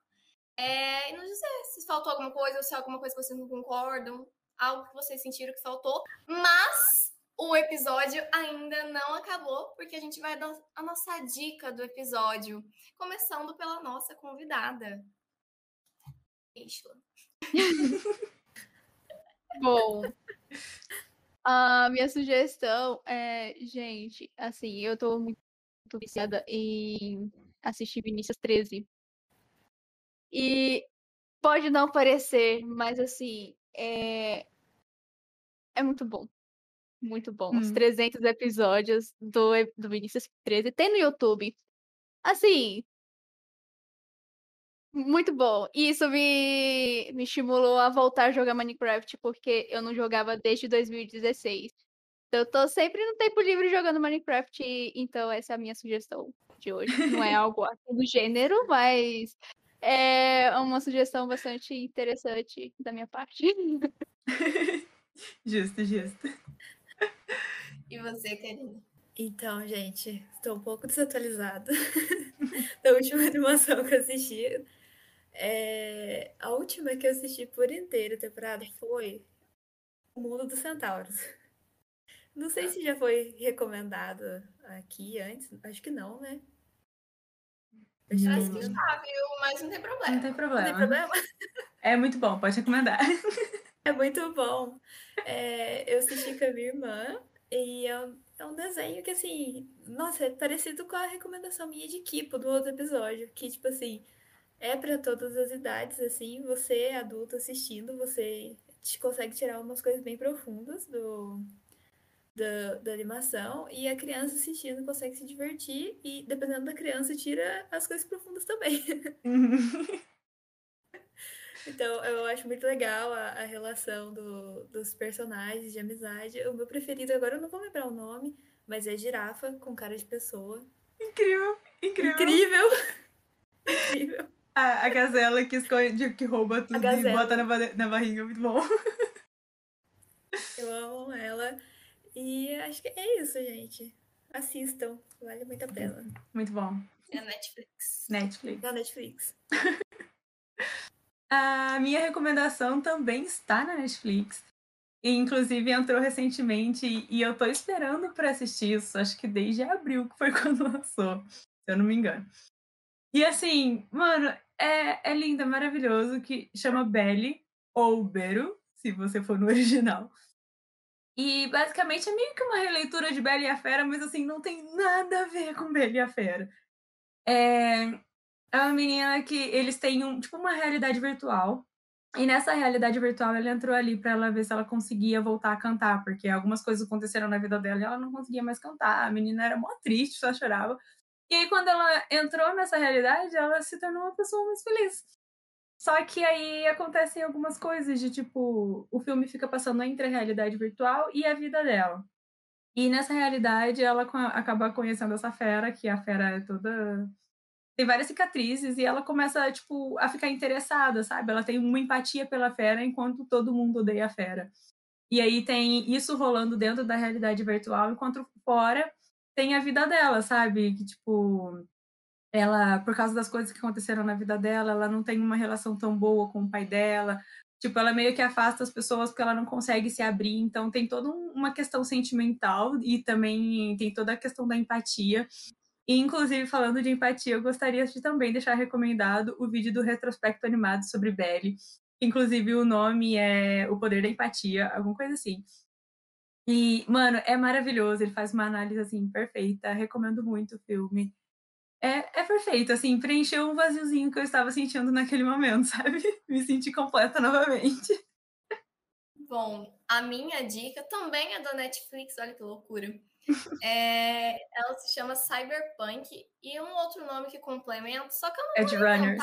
é, e nos dizer se faltou alguma coisa ou se é alguma coisa que vocês não concordam, algo que vocês sentiram que faltou. Mas o episódio ainda não acabou, porque a gente vai dar a nossa dica do episódio, começando pela nossa convidada. Bom, a minha sugestão é, gente, assim, eu tô muito viciada em assistir Vinícius 13. E pode não parecer, mas assim, é, é muito bom. Muito bom. Os Hum. 300 episódios do, do Vinícius 13 tem no YouTube. Assim, muito bom. E isso me, me estimulou a voltar a jogar Minecraft, porque eu não jogava desde 2016. Então, eu tô sempre no tempo livre jogando Minecraft, então essa é a minha sugestão de hoje. Não é algo assim do gênero, mas é uma sugestão bastante interessante da minha parte. Justo, justo. E você, Karina? Então, gente, estou um pouco desatualizada da última animação que eu assisti. É, a última que eu assisti por inteiro a temporada foi O Mundo dos Centauros. Não sei se já foi recomendada aqui antes, acho que não, né? Acho que Acho que já, viu? Mas não tem Não problema. tem não tem problema. problema. É muito bom, pode recomendar. É muito bom. É, eu assisti com a minha irmã e é um, é um desenho que, assim, nossa, é parecido com a recomendação minha de Kipo do outro episódio, que, tipo assim, é para todas as idades, assim, você, adulto, assistindo, você te- consegue tirar umas coisas bem profundas do, da, da animação e a criança assistindo consegue se divertir e, dependendo da criança, tira as coisas profundas também. Então, eu acho muito legal a, a relação do- dos personagens de amizade. O meu preferido, agora eu não vou lembrar o nome, mas é Girafa com cara de pessoa. incrível, incrível. Incrível! Incrível. A, a gazela que esconde, que rouba tudo e bota na, na barriga, muito bom. Eu amo ela. E acho que é isso, gente. Assistam, vale muito a pena. Muito bom. É Netflix. Netflix. Na Netflix. A minha recomendação também está na Netflix. E, inclusive, entrou recentemente e- e eu tô esperando pra assistir isso. Acho que desde abril, que foi quando lançou, se eu não me engano. E assim, mano, é, é lindo, é maravilhoso, que chama Belly, ou Beru, se você for no original. E basicamente é meio que uma releitura de Bela e a Fera, mas assim, não tem nada a ver com Bela e a Fera. É, é uma menina que eles têm um, tipo uma realidade virtual. E nessa realidade virtual ela entrou ali pra ela ver se ela conseguia voltar a cantar, porque algumas coisas aconteceram na vida dela e ela não conseguia mais cantar. A menina era mó triste, só chorava. E aí quando ela entrou nessa realidade, ela se tornou uma pessoa mais feliz. Só que aí acontecem algumas coisas de tipo, o filme fica passando entre a realidade virtual e a vida dela. E nessa realidade ela acaba conhecendo essa fera, que a fera é toda tem várias cicatrizes e ela começa, tipo, a ficar interessada, sabe? Ela tem uma empatia pela fera enquanto todo mundo odeia a fera. E aí tem isso rolando dentro da realidade virtual, enquanto fora tem a vida dela, sabe? Que, tipo, ela, por causa das coisas que aconteceram na vida dela, ela não tem uma relação tão boa com o pai dela. Tipo, ela meio que afasta as pessoas porque ela não consegue se abrir. Então, tem toda uma questão sentimental e também tem toda a questão da empatia. E, inclusive, falando de empatia, eu gostaria de também deixar recomendado o vídeo do retrospecto animado sobre Belly. Inclusive, o nome é O Poder da Empatia, alguma coisa assim. E, mano, é maravilhoso. Ele faz uma análise, assim, perfeita. Recomendo muito o filme. É, é perfeito, assim, preencheu um vaziozinho que eu estava sentindo naquele momento, sabe? Me senti completa novamente. Bom, a minha dica também é da Netflix, olha que loucura. É, ela se chama Cyberpunk e um outro nome que complementa, só que eu não vou Runners.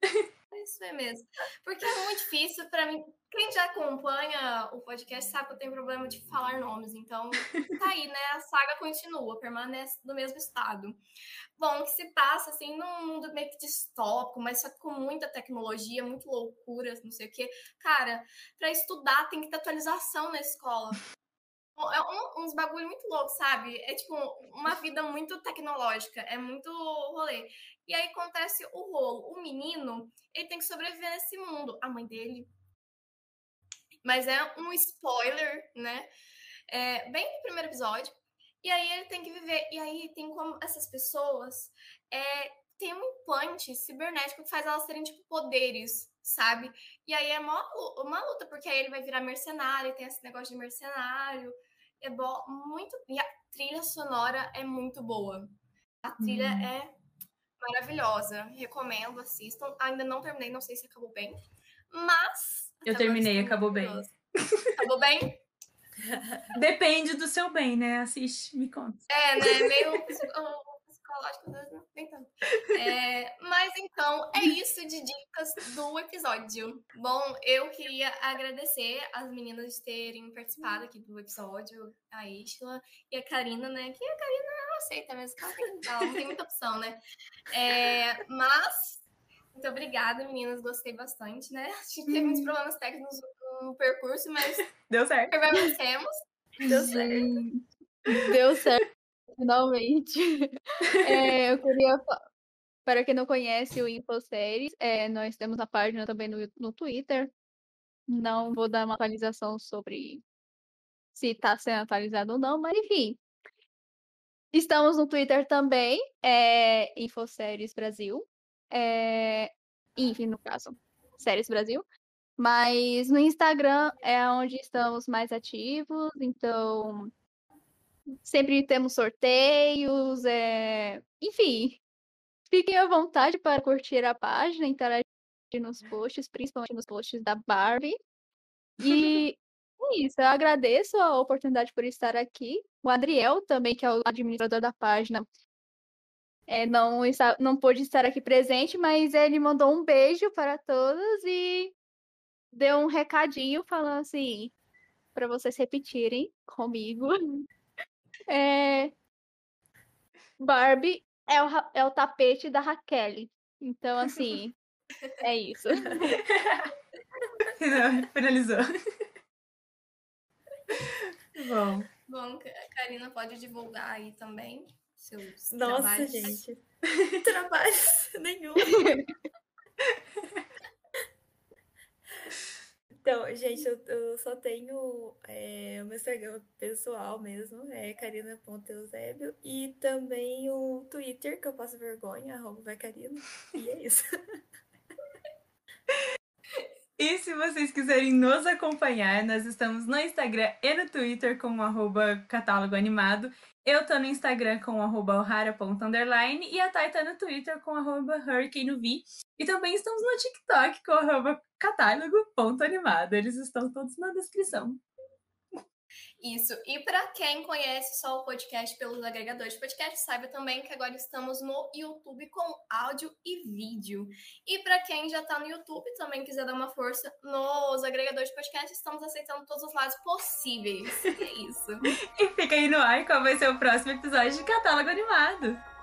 porque é isso é mesmo. Porque é muito difícil para mim. Quem já acompanha o podcast sabe que eu tenho problema de falar nomes, então tá aí, né? A saga continua, permanece no mesmo estado. Bom, que se passa assim num mundo meio que distópico, mas só com muita tecnologia, muito loucura, não sei o quê. Cara, para estudar tem que ter atualização na escola. É um, uns bagulho muito louco, sabe? É tipo uma vida muito tecnológica, é muito rolê. E aí acontece o rolo. O menino, ele tem que sobreviver nesse mundo. A mãe dele. Mas é um spoiler, né? É, bem no primeiro episódio. E aí ele tem que viver. E aí tem como essas pessoas é, tem um implante cibernético que faz elas terem, tipo, poderes, sabe? E aí é uma, uma luta, porque aí ele vai virar mercenário, tem esse negócio de mercenário é bo muito. E a trilha sonora é muito boa. A trilha hum. é maravilhosa. Recomendo, assistam. Ainda não terminei, não sei se acabou bem. Mas. Eu terminei, acabou bem. Acabou bem? Depende do seu bem, né? Assiste, me conta. É, né? Meio nem tanto. É, mas então, é isso de dicas do episódio. Bom, eu queria agradecer as meninas de terem participado aqui do episódio, a Isla e a Karina, né? Que a Karina não aceita mesmo, ela, tem, ela não tem muita opção, né? É, mas, muito obrigada, meninas, gostei bastante, né? A gente teve muitos problemas técnicos no percurso, mas. Deu certo. Permanecemos. Deu certo. Deu certo finalmente. É, eu queria. Para quem não conhece o InfoSéries, é, nós temos a página também no, no Twitter. Não vou dar uma atualização sobre se está sendo atualizado ou não, mas enfim. Estamos no Twitter também, é InfoSéries Brasil. É, enfim, no caso, Séries Brasil. Mas no Instagram é onde estamos mais ativos, então Sempre temos sorteios, é... enfim. Fiquem à vontade para curtir a página, interagir nos posts, principalmente nos posts da Barbie. E é isso, eu agradeço a oportunidade por estar aqui. O Adriel também, que é o administrador da página, é, não, está, não pôde estar aqui presente, mas ele mandou um beijo para todos e deu um recadinho falando assim para vocês repetirem comigo é... Barbie é o, é o tapete da Raquel. Então, assim, é isso. Não, finalizou. Bom. Bom, a Karina pode divulgar aí também seus Nossa, trabalhos. gente. Trabalhos nenhum. Então, gente, eu, eu só tenho é, o meu Instagram pessoal mesmo, é carina.eusébio, e também o Twitter, que eu passo vergonha, arroba vai Carina, e é isso. E se vocês quiserem nos acompanhar, nós estamos no Instagram e no Twitter com arroba catálogo animado. Eu tô no Instagram com arroba ohara.underline e a Thay tá no Twitter com arroba hurricanev. E também estamos no TikTok com arroba catálogo.animado. Eles estão todos na descrição. Isso. E para quem conhece só o podcast pelos agregadores de podcast, saiba também que agora estamos no YouTube com áudio e vídeo. E para quem já está no YouTube também quiser dar uma força nos agregadores de podcast, estamos aceitando todos os lados possíveis. É isso. e fica aí no ar qual vai ser o próximo episódio de Catálogo Animado.